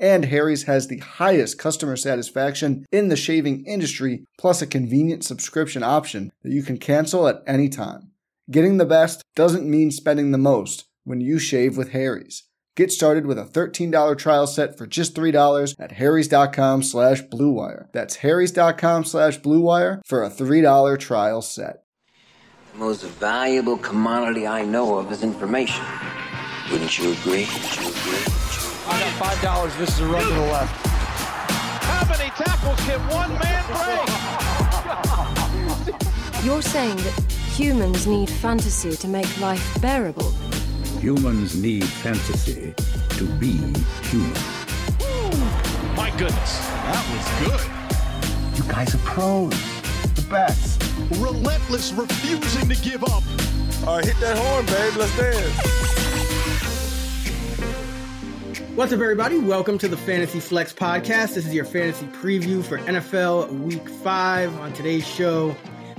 And Harry's has the highest customer satisfaction in the shaving industry, plus a convenient subscription option that you can cancel at any time. Getting the best doesn't mean spending the most when you shave with Harry's. Get started with a $13 trial set for just $3 at harrys.com slash bluewire. That's harrys.com slash bluewire for a $3 trial set. The most valuable commodity I know of is information. Wouldn't you agree? Wouldn't you agree? I got five dollars. This is a run to the left. How many tackles can one man break? You're saying that humans need fantasy to make life bearable. Humans need fantasy to be human. My goodness, that was good. You guys are pros, the best. Relentless, refusing to give up. All right, hit that horn, babe. Let's dance. What's up, everybody? Welcome to the Fantasy Flex Podcast. This is your fantasy preview for NFL Week 5. On today's show,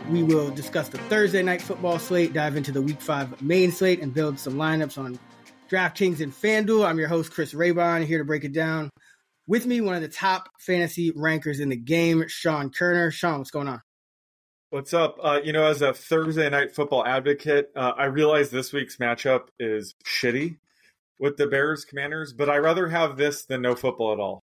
we will discuss the Thursday night football slate, dive into the Week 5 main slate, and build some lineups on DraftKings and FanDuel. I'm your host, Chris Raybon, here to break it down. With me, one of the top fantasy rankers in the game, Sean Koerner. Sean, what's going on? What's up? Uh, you know, as a Thursday night football advocate, uh, I realize this week's matchup is shitty with the Bears Commanders, but I rather have this than no football at all.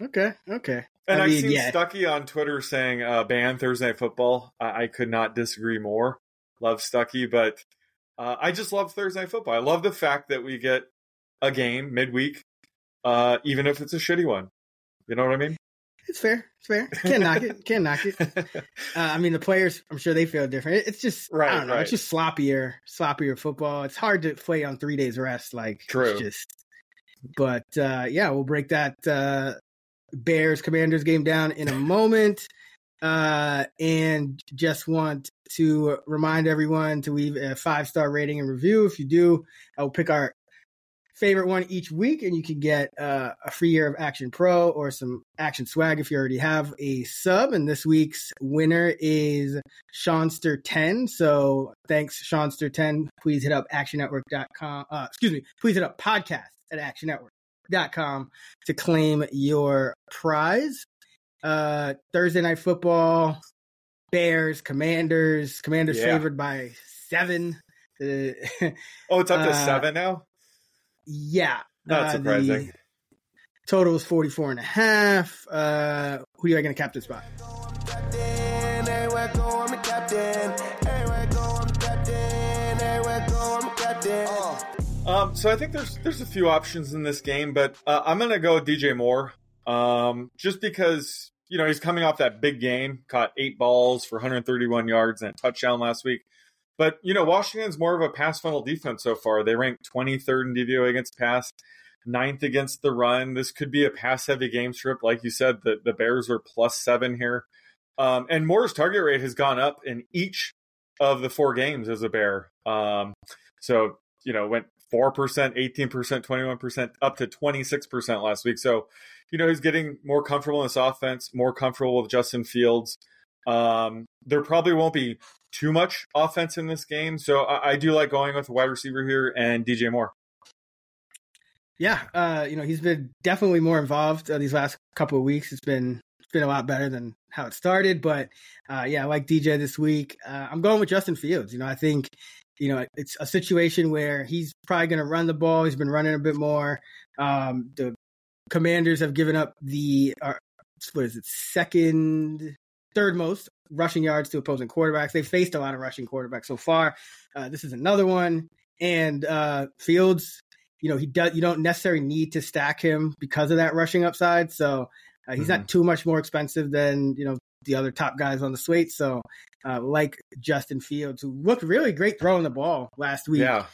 Okay, okay. And I have seen yeah. Stuckey on Twitter saying uh, ban Thursday Night Football. I-, I could not disagree more. Love Stuckey, but uh, I just love Thursday Night Football. I love the fact that we get a game midweek, uh, even if it's a shitty one. You know what I mean? It's fair. It's fair. Can't knock it. Can't knock it. Uh, I mean, the players, I'm sure they feel different. It's just, right, I don't know. Right. It's just sloppier, sloppier football. It's hard to play on three days rest. Like, True. just, but uh, yeah, we'll break that uh, Bears Commanders game down in a moment. Uh, and just want to remind everyone to leave a five star rating and review. If you do, I'll pick our favorite one each week, and you can get uh, a free year of Action Pro or some Action Swag if you already have a sub. And this week's winner is Seanster10. So thanks, Seanster10. Please hit up actionnetwork.com. Uh, excuse me, please hit up podcast at actionnetwork.com to claim your prize. Uh, Thursday night football, Bears, Commanders. Commanders yeah. favored by seven. Uh, oh, it's up to uh, seven now? Yeah. Not uh, surprising. Total is 44 and a half. Uh, who do you like in a captain spot? Um, so I think there's there's a few options in this game, but uh, I'm gonna go with DJ Moore, um, just because you know he's coming off that big game, caught eight balls for 131 yards and a touchdown last week. But you know, Washington's more of a pass funnel defense so far. They rank 23rd in DVOA against pass, ninth against the run. This could be a pass heavy game script, like you said. The the Bears are plus seven here, um, and Moore's target rate has gone up in each of the four games as a Bear. Um, so you know, went four percent, eighteen percent, twenty one percent, up to twenty six percent last week. So you know, he's getting more comfortable in this offense, more comfortable with Justin Fields. Um, there probably won't be too much offense in this game. So I, I do like going with a wide receiver here and DJ Moore. Yeah, uh, you know he's been definitely more involved uh, these last couple of weeks. It's been it's been a lot better than how it started, but uh, yeah, I like DJ this week. Uh, I'm going with Justin Fields. You know, I think you know it's a situation where he's probably going to run the ball. He's been running a bit more. Um, the Commanders have given up the uh, what is it second third most rushing yards to opposing quarterbacks. They've faced a lot of rushing quarterbacks so far. Uh, this is another one. And uh, Fields, you know, he does. You don't necessarily need to stack him because of that rushing upside. So uh, he's mm-hmm. not too much more expensive than you know the other top guys on the slate. So, uh, like Justin Fields, who looked really great throwing the ball last week. Yeah.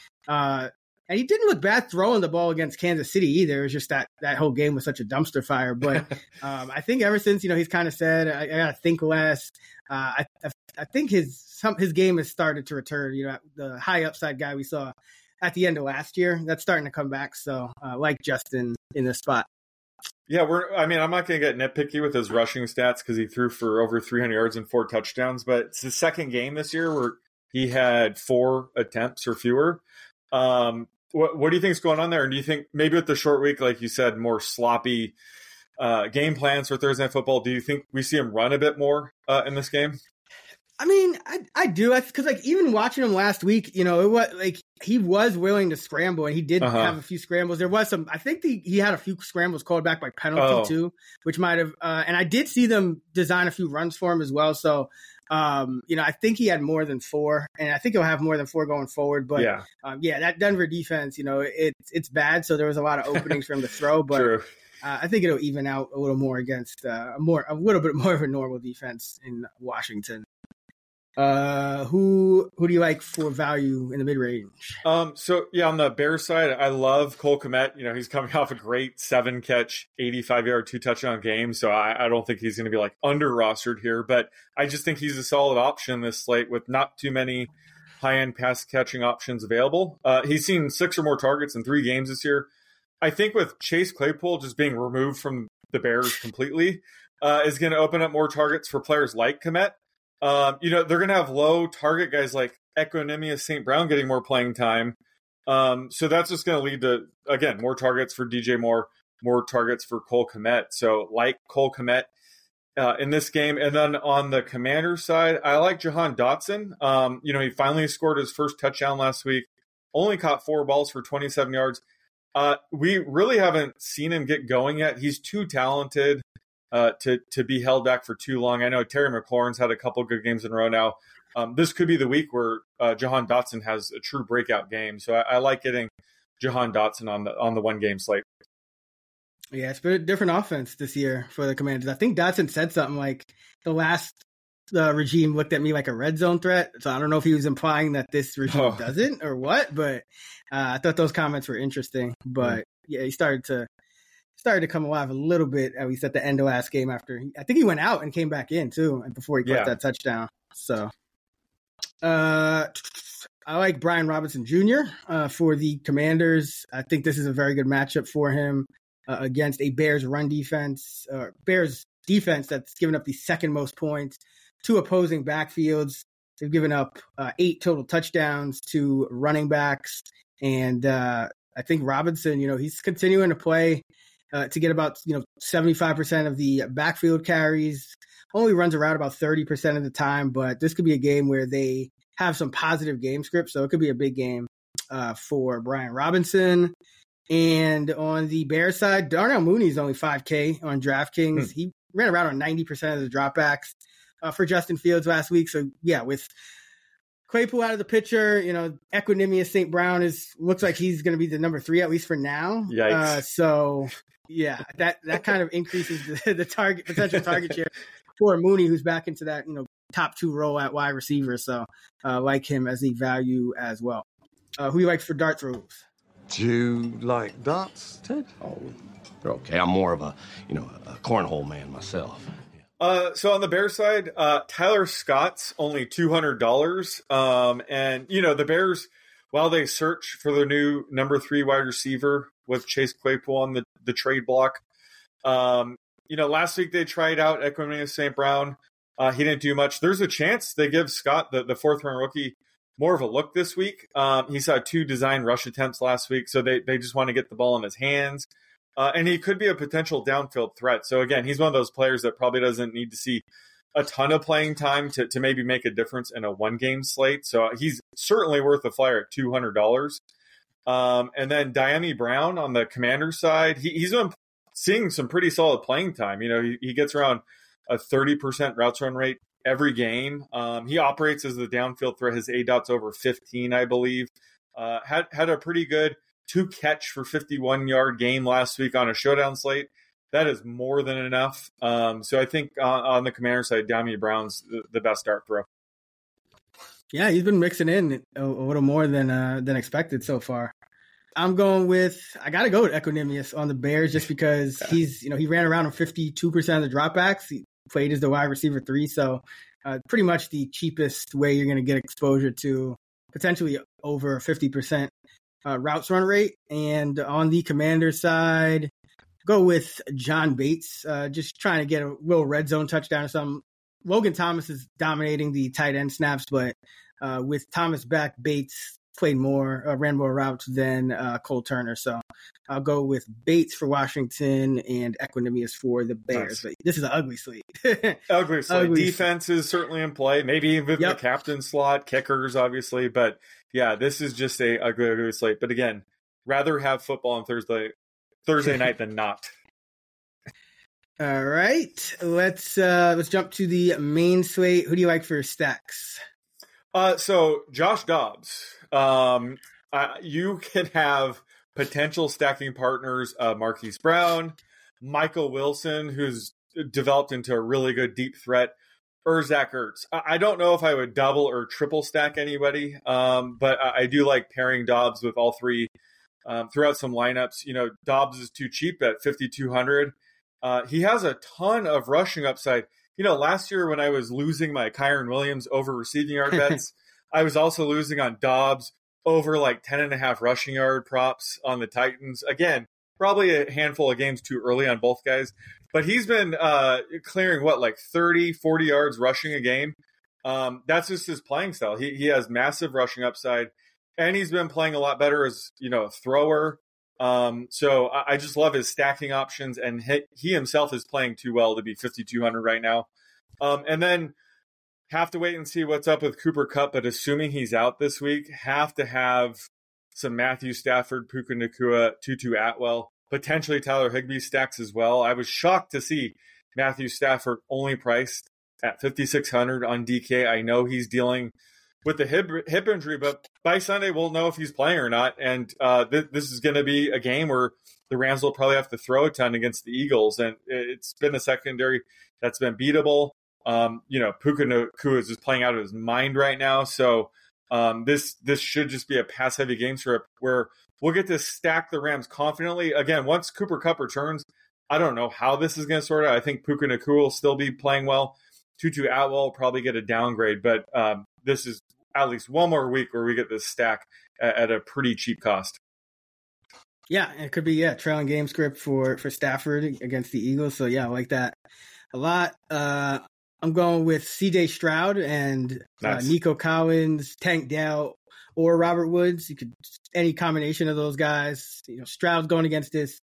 And he didn't look bad throwing the ball against Kansas City either. It was just that that whole game was such a dumpster fire. But um, I think ever since you know he's kind of said I, I got to think less. Uh, I, I, I think his some his game has started to return. You know the high upside guy we saw at the end of last year that's starting to come back. So uh, like Justin in this spot. Yeah, we're. I mean, I'm not going to get nitpicky with his rushing stats because he threw for over 300 yards and four touchdowns. But it's the second game this year where he had four attempts or fewer. Um, what, what do you think is going on there? And do you think maybe with the short week, like you said, more sloppy uh, game plans for Thursday Night Football? Do you think we see him run a bit more uh, in this game? I mean, I, I do because like even watching him last week, you know, it was like he was willing to scramble and he did uh-huh. have a few scrambles. There was some, I think the, he had a few scrambles called back by penalty oh. too, which might have, uh, and I did see them design a few runs for him as well. So um, you know, I think he had more than four, and I think he'll have more than four going forward. But yeah, um, yeah that Denver defense, you know, it's it's bad. So there was a lot of openings for him to throw, but uh, I think it'll even out a little more against uh, a more a little bit more of a normal defense in Washington. Uh, who who do you like for value in the mid range? Um, so yeah, on the Bears side, I love Cole Kmet. You know, he's coming off a great seven catch, eighty five yard, two touchdown game. So I, I don't think he's going to be like under rostered here, but I just think he's a solid option this slate with not too many high end pass catching options available. Uh, he's seen six or more targets in three games this year. I think with Chase Claypool just being removed from the Bears completely, uh, is going to open up more targets for players like Kmet. Um, you know, they're going to have low target guys like Equanimeous St. Brown getting more playing time. Um, so that's just going to lead to, again, more targets for DJ Moore, more targets for Cole Kmet. So, like Cole Kmet uh, in this game. And then on the commander side, I like Jahan Dotson. Um, you know, he finally scored his first touchdown last week, only caught four balls for 27 yards. Uh, we really haven't seen him get going yet. He's too talented uh, to to be held back for too long. I know Terry McLaurin's had a couple good games in a row now. Um, this could be the week where uh, Jahan Dotson has a true breakout game. So I, I, like getting Jahan Dotson on the on the one game slate. Yeah, it's been a different offense this year for the Commanders. I think Dotson said something like the last uh, regime looked at me like a red zone threat. So I don't know if he was implying that this regime oh. doesn't or what, but uh, I thought those comments were interesting. But mm. yeah, he started to started to come alive a little bit at least at the end of last game after he, I think he went out and came back in too and before he caught yeah. that touchdown. So uh I like Brian Robinson Jr. Uh, for the Commanders. I think this is a very good matchup for him uh, against a Bears run defense, uh, Bears defense that's given up the second most points to opposing backfields. They've given up uh, eight total touchdowns to running backs, and uh, I think Robinson, you know, he's continuing to play uh, to get about you know 75% of the backfield carries. Only runs around about 30% of the time, but this could be a game where they have some positive game script, so it could be a big game uh, for Brian Robinson. And on the Bear side, Darnell Mooney is only 5K on DraftKings. Hmm. He ran around on 90% of the dropbacks uh, for Justin Fields last week. So yeah, with Claypool out of the picture, you know, Equanimeous St. Brown is looks like he's going to be the number three at least for now. Yikes! Uh, so yeah, that that kind of increases the, the target potential target share for Mooney, who's back into that you know top two role at wide receiver. So uh, like him as a value as well. Uh, who you like for dart throws? Do you like darts, Ted? Oh, okay. I'm more of a you know a cornhole man myself. Uh, so on the Bears side, uh, Tyler Scott's only two hundred dollars, um, and you know the Bears, while they search for their new number three wide receiver with Chase Claypool on the the trade block. Um, you know, last week they tried out Equanimeous St. Brown. Uh, he didn't do much. There's a chance they give Scott, the, the fourth round rookie, more of a look this week. Um, he saw two design rush attempts last week, so they, they just want to get the ball in his hands. Uh, and he could be a potential downfield threat. So, again, he's one of those players that probably doesn't need to see a ton of playing time to, to maybe make a difference in a one game slate. So, he's certainly worth a flyer at $200. Um, and then Dyami Brown on the commander side, he, he's been seeing some pretty solid playing time. You know, he, he gets around a 30% routes run rate every game. Um, he operates as the downfield threat. His A dot's over 15, I believe. Uh, had had a pretty good two catch for 51 yard game last week on a showdown slate. That is more than enough. Um, so I think on, on the commander side, Dyami Brown's the, the best dart throw. Yeah, he's been mixing in a, a little more than uh, than expected so far. I'm going with I got to go with Equanimeous on the Bears just because he's you know he ran around on 52 percent of the dropbacks. He played as the wide receiver three, so uh, pretty much the cheapest way you're going to get exposure to potentially over 50 percent uh, routes run rate. And on the Commander side, go with John Bates, uh, just trying to get a little red zone touchdown or something. Logan Thomas is dominating the tight end snaps, but uh, with Thomas back, Bates played more, uh, ran more routes than uh, Cole Turner. So I'll go with Bates for Washington and Equanimeous for the Bears. Nice. But this is an ugly slate. ugly slate. Ugly Defense slate. is certainly in play. Maybe even yep. the captain slot, kickers, obviously. But yeah, this is just a ugly, ugly slate. But again, rather have football on Thursday Thursday night than not. All right, let's uh let's jump to the main slate. Who do you like for stacks? Uh, so Josh Dobbs. Um, uh, you can have potential stacking partners: uh, Marquise Brown, Michael Wilson, who's developed into a really good deep threat, or Zach Ertz. I, I don't know if I would double or triple stack anybody, um, but I, I do like pairing Dobbs with all three um, throughout some lineups. You know, Dobbs is too cheap at 5,200. Uh, he has a ton of rushing upside. You know, last year when I was losing my Kyren Williams over receiving yard bets, I was also losing on Dobbs over like 10 and a half rushing yard props on the Titans. Again, probably a handful of games too early on both guys, but he's been uh, clearing what, like 30, 40 yards rushing a game. Um, that's just his playing style. He, he has massive rushing upside and he's been playing a lot better as you know a thrower. Um, so I, I, just love his stacking options, and he, he, himself is playing too well to be 5200 right now. Um, and then have to wait and see what's up with Cooper Kupp, but assuming he's out this week, have to have some Matthew Stafford, Puka Nacua, Tutu Atwell, potentially Tyler Higbee stacks as well. I was shocked to see Matthew Stafford only priced at 5600 on DK. I know he's dealing with the hip hip injury, but by Sunday we'll know if he's playing or not. And uh, th- this is going to be a game where the Rams will probably have to throw a ton against the Eagles, and it's been a secondary that's been beatable. Um, you know, Puka Nacua is just playing out of his mind right now, so um, this this should just be a pass heavy game script where we'll get to stack the Rams confidently. Again, once Cooper Kupp returns, I don't know how this is going to sort out. I think Puka Nacua will still be playing well. Tutu Atwell will probably get a downgrade, but um, this is at least one more week where we get this stack at, at a pretty cheap cost. Yeah, it could be yeah trailing game script for for Stafford against the Eagles. So yeah, I like that a lot. Uh, I'm going with C.J. Stroud and uh, nice. uh, Nico Collins, Tank Dell, or Robert Woods. You could any combination of those guys. You know, Stroud's going against this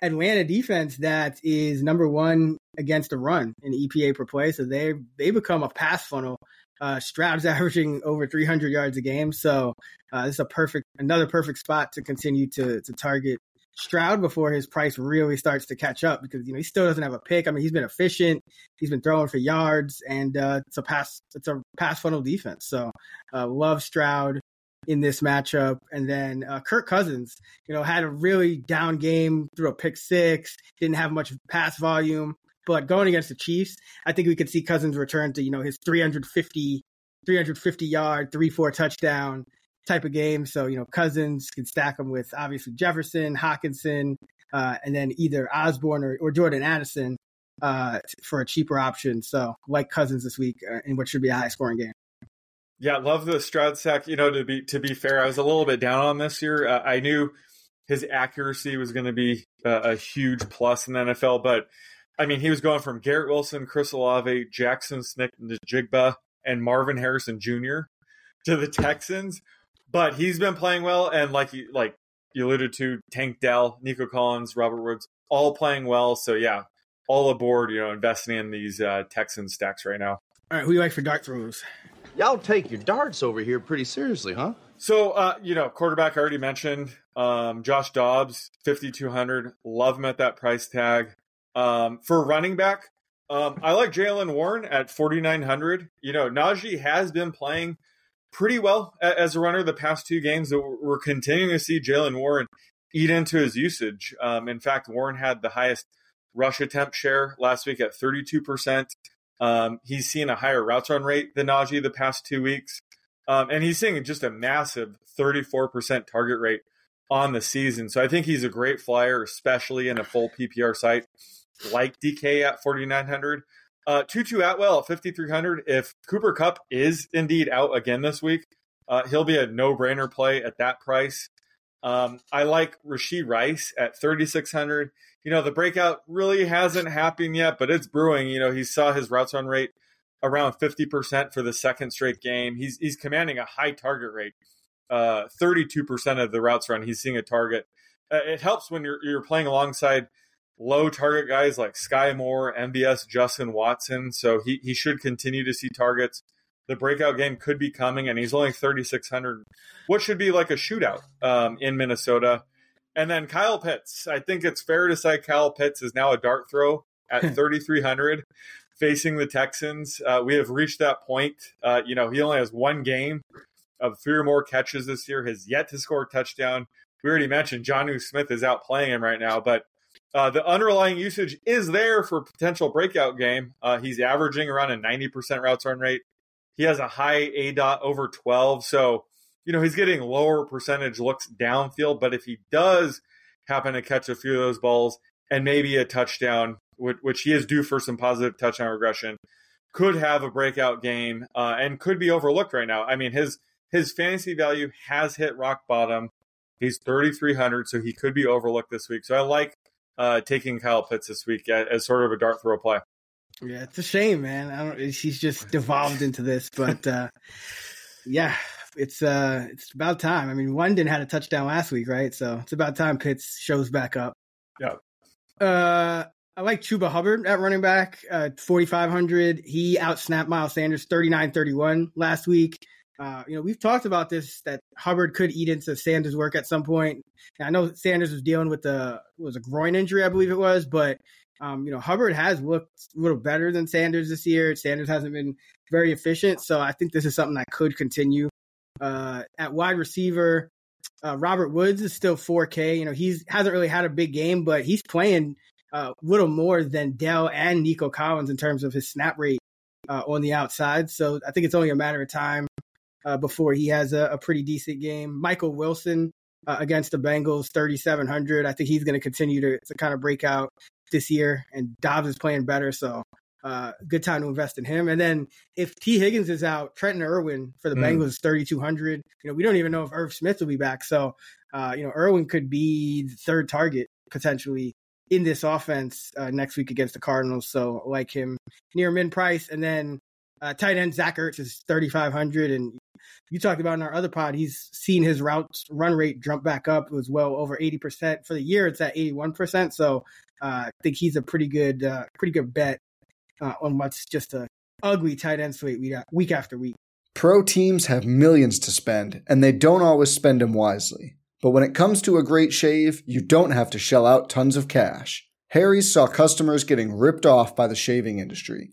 Atlanta defense that is number one against the run in EPA per play. So they they become a pass funnel uh, Stroud's averaging over 300 yards a game, so uh, this is a perfect, another perfect spot to continue to to target Stroud before his price really starts to catch up because you know he still doesn't have a pick. I mean, he's been efficient, he's been throwing for yards, and uh, it's a pass, it's a pass funnel defense. So uh, love Stroud in this matchup. And then uh, Kirk Cousins, you know, had a really down game threw a pick six, didn't have much pass volume. But going against the Chiefs, I think we could see Cousins return to, you know, his 350, 350 yard, three, four touchdown type of game. So, you know, Cousins can stack them with obviously Jefferson, Hockenson, uh, and then either Osborne or, or Jordan Addison uh, for a cheaper option. So, like Cousins this week uh, in what should be a high scoring game. Yeah, love the Stroud sack. You know, to be to be fair, I was a little bit down on this year. Uh, I knew his accuracy was going to be a huge plus in the NFL, but I mean, he was going from Garrett Wilson, Chris Olave, Jackson Smith-Njigba, and Marvin Harrison Jr. to the Texans. But he's been playing well, and like you like you alluded to, Tank Dell, Nico Collins, Robert Woods, all playing well. So yeah, all aboard. You know, investing in these uh, Texan stacks right now. All right, who you like for dart throws? Y'all take your darts over here pretty seriously, huh? So, uh, you know, quarterback I already mentioned. Um, Josh Dobbs, 5,200. Love him at that price tag. Um, for running back, um, I like Jaylen Warren at 4,900. You know, Najee has been playing pretty well as a runner the past two games. We're continuing to see Jaylen Warren eat into his usage. Um, in fact, Warren had the highest rush attempt share last week at 32%. Um, he's seen a higher routes run rate than Najee the past two weeks. Um, and he's seeing just a massive 34% target rate on the season. So I think he's a great flyer, especially in a full PPR site like DK at 4,900. Uh, Tutu Atwell at 5,300. If Cooper Kupp is indeed out again this week, uh, he'll be a no brainer play at that price. Um, I like Rashee Rice at 3,600. You know, the breakout really hasn't happened yet, but it's brewing. You know, he saw his routes run rate around 50% for the second straight game. He's, he's commanding a high target rate. Uh, 32% of the routes run, he's seeing a target. Uh, it helps when you're, you're playing alongside low target guys like Skyy Moore, MVS, Justin Watson. So he, he should continue to see targets. The breakout game could be coming, and he's only 3,600. What should be like a shootout um, in Minnesota. And then Kyle Pitts. I think it's fair to say Kyle Pitts is now a dart throw at 3,300 facing the Texans. Uh, we have reached that point. Uh, you know, he only has one game of three or more catches this year, has yet to score a touchdown. We already mentioned Jonnu Smith is out playing him right now, but uh, the underlying usage is there for potential breakout game. Uh, he's averaging around a 90% routes run rate. He has a high A dot over 12. So, you know, he's getting lower percentage looks downfield. But if he does happen to catch a few of those balls and maybe a touchdown, which, which he is due for some positive touchdown regression, could have a breakout game uh, and could be overlooked right now. I mean, his his fantasy value has hit rock bottom. He's 3,300, so he could be overlooked this week. So I like uh, taking Kyle Pitts this week as, as, sort of a dart throw play. Yeah, it's a shame, man. I don't. He's just devolved into this, but uh, yeah, it's uh, it's about time. I mean, London had a touchdown last week, right? So it's about time Pitts shows back up. Yeah. Uh, I like Chuba Hubbard at running back, uh, 4,500. He outsnapped Miles Sanders 39 31 last week. Uh, you know, we've talked about this that Hubbard could eat into Sanders' work at some point. And I know Sanders was dealing with the was a groin injury, I believe it was, but um, you know, Hubbard has looked a little better than Sanders this year. Sanders hasn't been very efficient, so I think this is something that could continue. Uh, at wide receiver, uh, Robert Woods is still 4K. You know, he's hasn't really had a big game, but he's playing a uh, little more than Dell and Nico Collins in terms of his snap rate uh, on the outside. So I think it's only a matter of time uh, before he has a, a, pretty decent game. Michael Wilson uh, against the Bengals, 3,700. I think he's going to continue to, to kind of break out this year, and Dobbs is playing better. So, uh, good time to invest in him. And then if T. Higgins is out, Trenton Irwin for the mm. Bengals is 3,200. You know, we don't even know if Irv Smith will be back. So, uh, you know, Irwin could be the third target potentially in this offense uh, next week against the Cardinals. So, like him near min price. And then uh, tight end Zach Ertz is 3,500. And you talked about in our other pod, he's seen his routes run rate jump back up. It was well over 80%. For the year, it's at 81%. So uh, I think he's a pretty good, uh, pretty good bet uh, on what's just a ugly tight end slate week after week. Pro teams have millions to spend, and they don't always spend them wisely. But when it comes to a great shave, you don't have to shell out tons of cash. Harry's saw customers getting ripped off by the shaving industry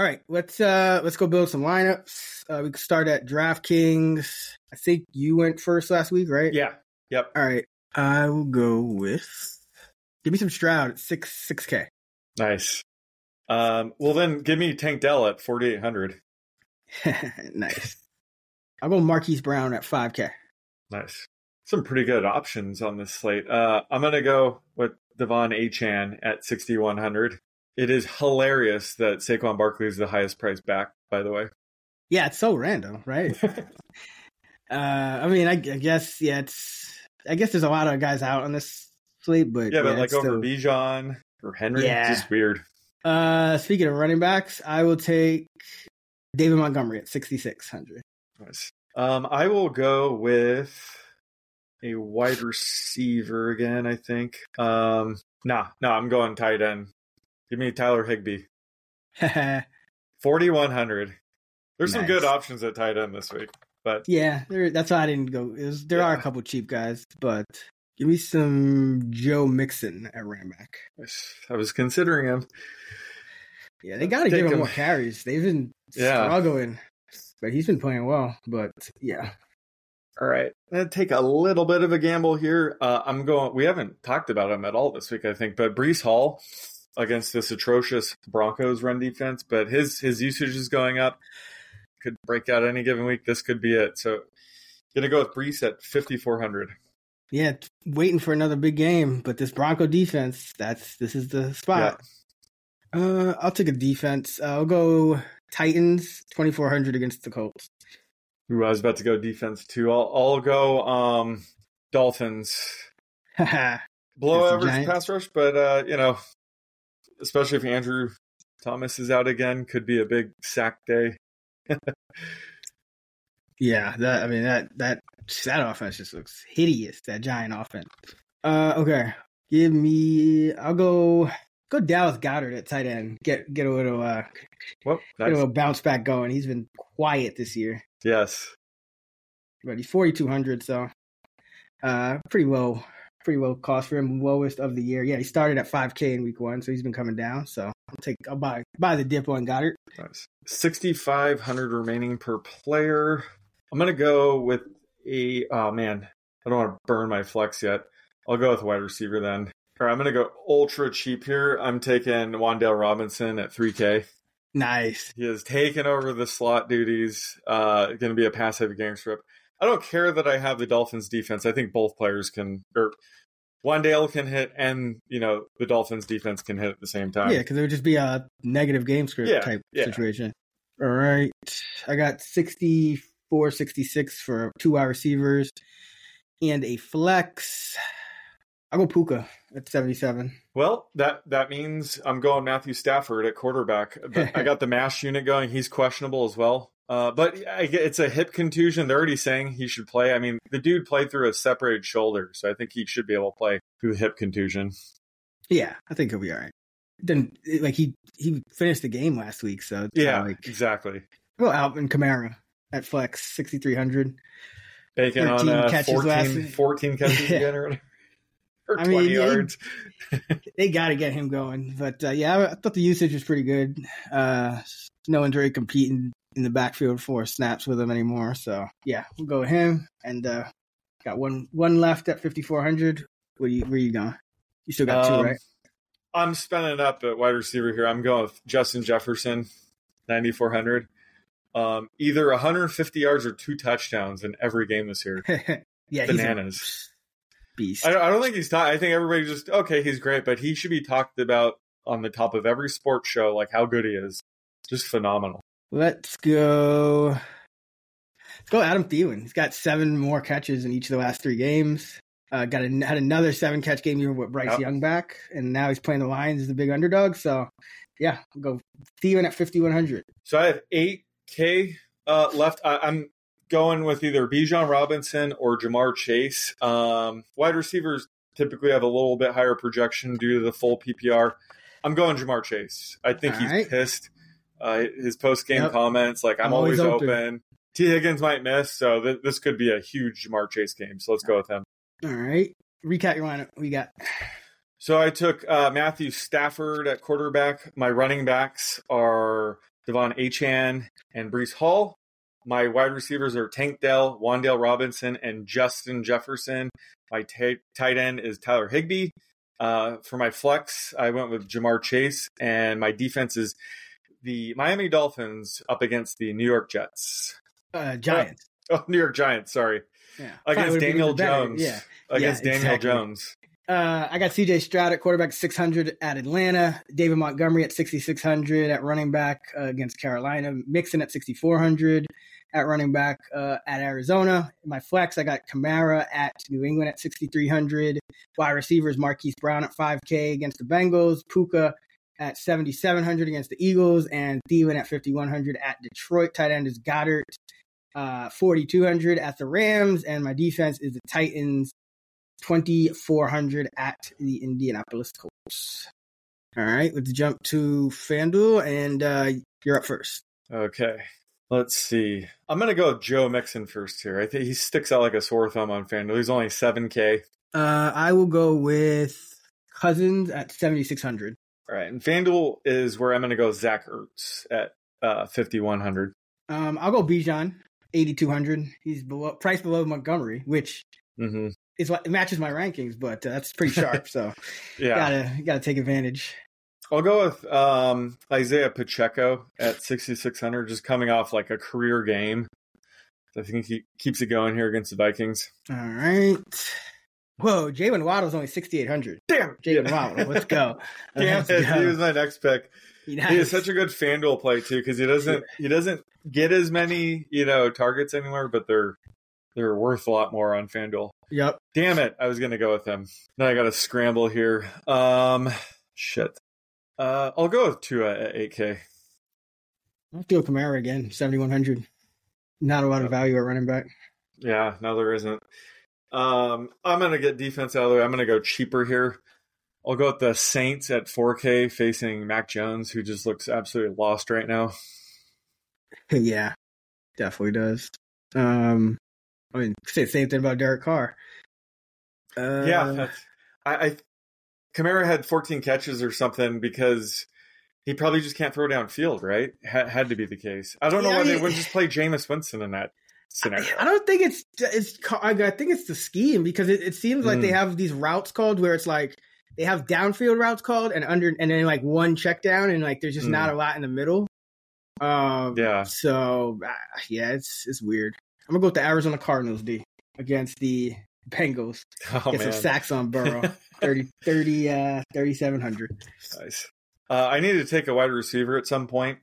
All right, let's uh let's go build some lineups. Uh, we can start at DraftKings. I think you went first last week, right? Yeah. Yep. All right, I will go with. Give me some Stroud at six six k. Nice. Um, well, then give me Tank Dell at forty eight hundred. nice. I'll go Marquise Brown at five k. Nice. Some pretty good options on this slate. Uh, I'm gonna go with De'Von Achane at sixty one hundred. It is hilarious that Saquon Barkley is the highest price back. By the way. Yeah, it's so random, right? uh, I mean, I, I, guess yeah, it's. I guess there's a lot of guys out on this slate, but yeah, but like over still... Bijan or Henry, yeah. it's just weird. Uh, speaking of running backs, I will take David Montgomery at 6,600. Nice. Um, I will go with a wide receiver again. I think. Um, nah, nah, I'm going tight end. Give me Tyler Higbee. 4100. There's nice. some good options at tight end this week, but yeah, there, that's why I didn't go. Was, there yeah. are a couple cheap guys, but give me some Joe Mixon at running back. I was considering him. Yeah, they got to give him, him more carries. They've been yeah. struggling, but he's been playing well. But yeah. All right, I'm gonna take a little bit of a gamble here. Uh, I'm going. We haven't talked about him at all this week, I think, but Breece Hall against this atrocious Broncos run defense, but his his usage is going up. Could break out any given week. This could be it. So, gonna go with Breece at fifty four hundred. Yeah, waiting for another big game, but this Bronco defense, that's this is the spot. Yeah. Uh, I'll take a defense. Uh, I'll go Titans twenty four hundred against the Colts. Ooh, I was about to go defense too. I'll I'll go um Dolphins. Blow average pass rush, but uh, you know, especially if Andrew Thomas is out again, could be a big sack day. yeah, that I mean that that that offense just looks hideous. That giant offense. Uh, okay, give me. I'll go go Dallas Goedert at tight end. Get get a little uh, well, nice. get a little bounce back going. He's been quiet this year. Yes, but he's forty two hundred, so uh, pretty low pretty well cost for him, lowest of the year. Yeah, he started at 5K in week one, so he's been coming down. So I'll take, I'll buy, buy the dip on Goedert. Nice. 6,500 remaining per player. I'm going to go with a, oh man, I don't want to burn my flex yet. I'll go with wide receiver then. All right, I'm going to go ultra cheap here. I'm taking Wan'Dale Robinson at 3K. Nice. He has taken over the slot duties. Uh, going to be a pass heavy game script. I don't care that I have the Dolphins defense. I think both players can, or Wan'Dale can hit, and you know the Dolphins defense can hit at the same time. Yeah, because it would just be a negative game script yeah, type yeah. situation. All right, I got 64, 66 for two wide receivers and a flex. I'll go Puka at 77. Well, that that means I'm going Matthew Stafford at quarterback. I got the mash unit going. He's questionable as well. Uh, but it's a hip contusion. They're already saying he should play. I mean, the dude played through a separated shoulder, so I think he should be able to play through the hip contusion. Yeah, I think he'll be all right. Then, like he he finished the game last week, so yeah, like, exactly. Well, Alvin Kamara at flex sixty three hundred. Bacon on uh, catches 14, last 14 catches again or, or I 20 mean, yards. They, they got to get him going, but uh, yeah, I, I, thought the usage was pretty good. Uh, no one's really competing in the backfield for snaps with him anymore. So yeah, we'll go with him. And uh, got one one left at fifty four hundred. Where you where you going? You still got um, two, right? I'm spending up at wide receiver here. I'm going with Justin Jefferson, ninety four hundred. Um, either 150 yards or two touchdowns in every game this year. yeah, bananas. beast. I, I, don't think he's. Ta- I think everybody just okay. He's great, but he should be talked about on the top of every sports show, like how good he is. Just phenomenal. Let's go. Let's go Adam Thielen. He's got seven more catches in each of the last three games. Uh, got a, had another seven catch game here with Bryce Yep. Young back, and now he's playing the Lions as the big underdog. So, yeah, I'll go Steven at 5,100. So I have eight K uh, left. I, I'm going with either Bijan Robinson or Ja'Marr Chase. Um, wide receivers typically have a little bit higher projection due to the full PPR. I'm going Ja'Marr Chase. I think All he's right. pissed. Uh, his post game Yep. comments like I'm Always always, open. open. T Higgins might miss, so th- this could be a huge Ja'Marr Chase game. So let's go with him. All right. Recap your lineup. We got So I took uh, Matthew Stafford at quarterback. My running backs are De'Von Achane and Breece Hall. My wide receivers are Tank Dell, Wan'Dale Robinson, and Justin Jefferson. My ta- tight end is Tyler Higbee. Uh, for my flex, I went with Ja'Marr Chase, and my defense is the Miami Dolphins up against the New York Jets. uh, Giants. Oh, New York Giants, sorry. Yeah. Against Daniel. Jones. Yeah. Against Yeah, Daniel exactly. Jones. Uh, I got CJ Stroud at quarterback 600 at Atlanta, David Montgomery at 6600 at running back uh, against Carolina, Mixon at 6400 at running back uh, at Arizona. In my flex, I got Kamara at New England at 6300, wide receivers Marquise Brown at 5K against the Bengals, Puka at 7700 against the Eagles, and Thielen at 5100 at Detroit. Tight end is Goedert. Uh, 4200 at the Rams, and my defense is the Titans 2400 at the Indianapolis Colts. All right, let's jump to FanDuel, and uh, you're up first. Okay. Let's see. I'm gonna go with Joe Mixon first here. I think he sticks out like a sore thumb on FanDuel. He's only seven K. Uh, I will go with Cousins at 7600. All right, and FanDuel is where I'm gonna go Zach Ertz at uh, 5100. Um, I'll go Bijan 8200. He's below price below Montgomery, which Mm-hmm. is what matches my rankings, but uh, that's pretty sharp. So Yeah, gotta gotta take advantage. I'll go with um, Isaiah Pacheco at 6600, just coming off like a career game. I think he keeps it going here against the Vikings. All right. Whoa, Jalen Waddle's only 6,800. Damn, Jalen Waddle, let's go. Damn Let's it, go. he was my next pick. He He is such a good FanDuel play too because he doesn't he doesn't get as many you know targets anymore, but they're they're worth a lot more on FanDuel. Yep. Damn it, I was gonna go with him. Now I got to scramble here. Um, shit. Uh, I'll go with Tua at 8K. I'll do a Kamara again, 7,100. Not a lot of value at running back. Yeah, no, there isn't. Um, I'm gonna get defense out of the way. I'm gonna go cheaper here. I'll go with the Saints at 4K facing Mac Jones, who just looks absolutely lost right now. yeah, definitely does. Um, I mean, say the same thing about Derek Carr. Uh, yeah, I, I Kamara had 14 catches or something because he probably just can't throw downfield, right? Ha- had to be the case. I don't know why I they wouldn't just play Jameis Winston in that scenario. I don't think it's it's. I think it's the scheme because it, it seems like they Mm. have these routes called where it's like they have downfield routes called and under and then like one check down and like there's just Mm. not a lot in the middle. Um, Yeah. So yeah, it's it's weird. I'm gonna go with the Arizona Cardinals D against the Bengals. Oh, Get some sacks on Burrow. 30, 30 uh, 3,700. Nice. Uh, I need to take a wide receiver at some point.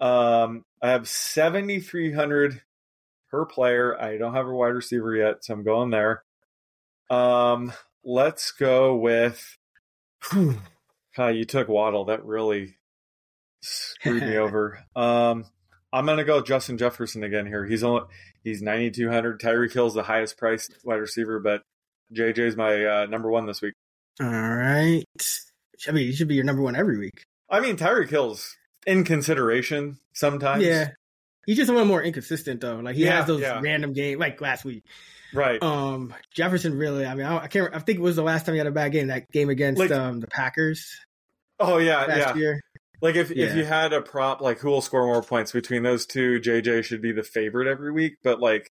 Um, I have 7,300 per player. I don't have a wide receiver yet, so I'm going there. Um, let's go with. Uh, you took Waddle. That really screwed me over. Um, I'm gonna go with Justin Jefferson again here. He's only he's 9,200. Tyreek Hill's the highest priced wide receiver, but JJ's my uh, number one this week. All right. I mean, he should be your number one every week. I mean, Tyreek Hill's in consideration sometimes. Yeah. He's just a little more inconsistent though. Like he Yeah, has those yeah. random games, like last week. Right. Um, Jefferson really. I mean, I, I can't. I think it was the last time he had a bad game. That game against Like- um the Packers oh yeah, last yeah. year. Like if Yeah. if you had a prop like who will score more points between those two, JJ should be the favorite every week. But like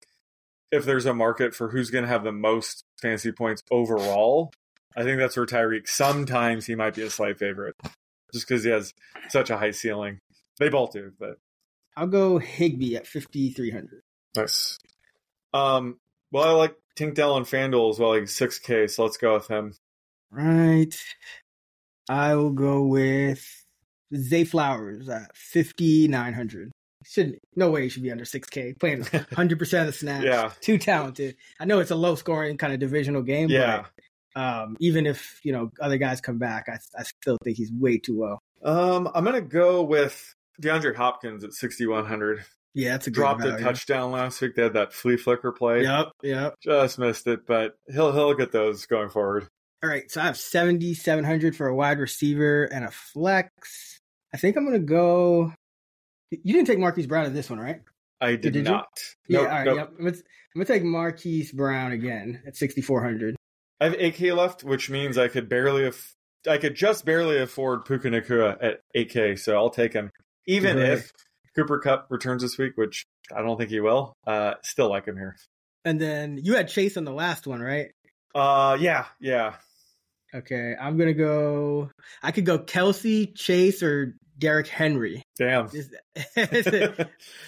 if there's a market for who's going to have the most fantasy points overall, I think that's where Tyreek. Sometimes he might be a slight favorite, just because he has such a high ceiling. They both do, but I'll go Higbee at fifty three hundred. nice. Um, well, I like Tank Dell and Fanduel as well, like six K. So let's go with him. Right. I will go with Zay Flowers at fifty nine hundred. Shouldn't? no way he should be under six K playing 100 percent of the snaps. Yeah. too talented. I know it's a low scoring kind of divisional game. Yeah. But, um, even if you know other guys come back, I I still think he's way too low. Um, I'm gonna go with DeAndre Hopkins at 6100. Yeah, that's a good dropped a touchdown last week. They had that flea flicker play. Yep, yep. Just missed it, but he'll he'll get those going forward. All right, so I have 7,700 for a wide receiver and a flex. I think I'm going to go. You didn't take Marquise Brown in this one, right? I did, Did not. Yeah, all right. nope. Yep. I'm going to take Marquise Brown again at 6,400. I have 8k left, which means I could barely aff- I could just barely afford Puka Nacua at 8k, so I'll take him. Even Right. if Cooper Kupp returns this week, which I don't think he will, uh, still like him here. And then you had Chase on the last one, right? Uh, yeah, yeah. Okay, I'm going to go. I could go Kelce, Chase, or Derrick Henry. Damn. Let,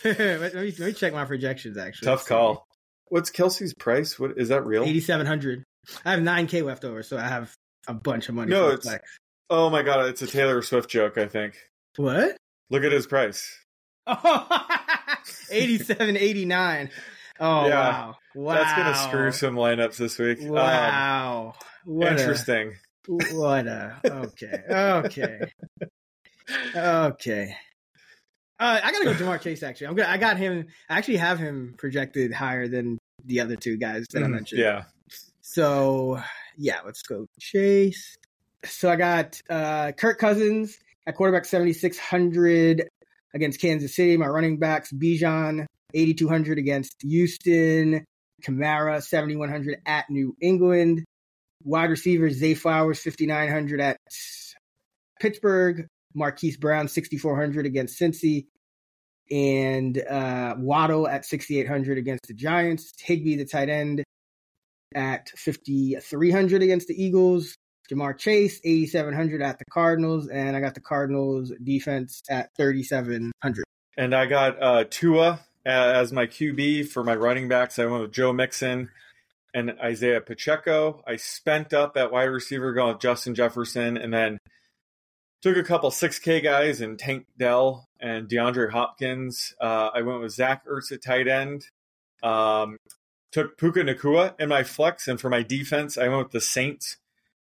me, let me check my projections, actually. Tough call. What's Kelce's price? What is that real? 8,700. I have 9K left over, so I have a bunch of money. No, it's flex. oh my god, it's a Taylor Swift joke. I think. What? Look at his price. 87, 89. Oh, Yeah. wow. Wow. That's gonna screw some lineups this week. Um, Wow. What a- interesting. what a. Okay. Okay. Okay. Uh, I gotta go Ja'Marr Chase. Actually, I'm gonna. I got him. I actually have him projected higher than the other two guys that I Mhm, mentioned. Yeah. So yeah, let's go Chase. So I got uh Kirk Cousins at quarterback 7600 against Kansas City. My running backs Bijan 8200 against Houston, Kamara 7100 at New England. Wide receivers Zay Flowers 5900 at Pittsburgh, Marquise Brown 6400 against Cincy, and uh, Waddle at 6800 against the Giants. Higbee the tight end at 5,300 against the Eagles. Ja'Marr Chase, 8,700 at the Cardinals. And I got the Cardinals defense at 3,700. And I got uh, Tua as my QB for my running backs. I went with Joe Mixon and Isaiah Pacheco. I spent up at wide receiver going with Justin Jefferson and then took a couple 6K guys and Tank Dell and DeAndre Hopkins. Uh, I went with Zach Ertz at tight end. Um, took Puka Nacua in my flex. And for my defense, I went with the Saints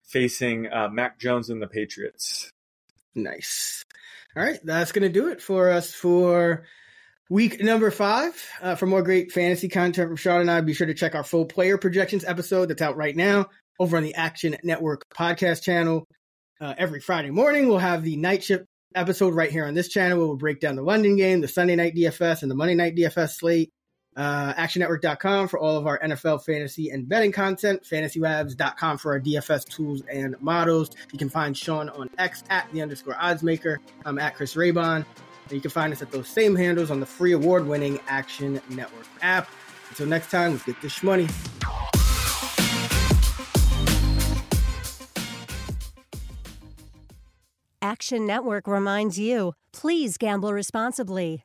facing uh, Mac Jones and the Patriots. Nice. All right, that's going to do it for us for week number five. Uh, for more great fantasy content from Sean and I, be sure to check our full player projections episode that's out right now over on the Action Network podcast channel. Uh, every Friday morning, we'll have the night shift episode right here on this channel where we'll break down the London game, the Sunday night DFS, and the Monday night DFS slate. Uh, actionnetwork.com for all of our NFL fantasy and betting content, fantasylabs.com for our DFS tools and models. You can find Sean on X at the underscore oddsmaker. I'm at Chris Raybon. And you can find us at those same handles on the free award winning Action Network app. Until next time, let's get this money. Action Network reminds you please gamble responsibly.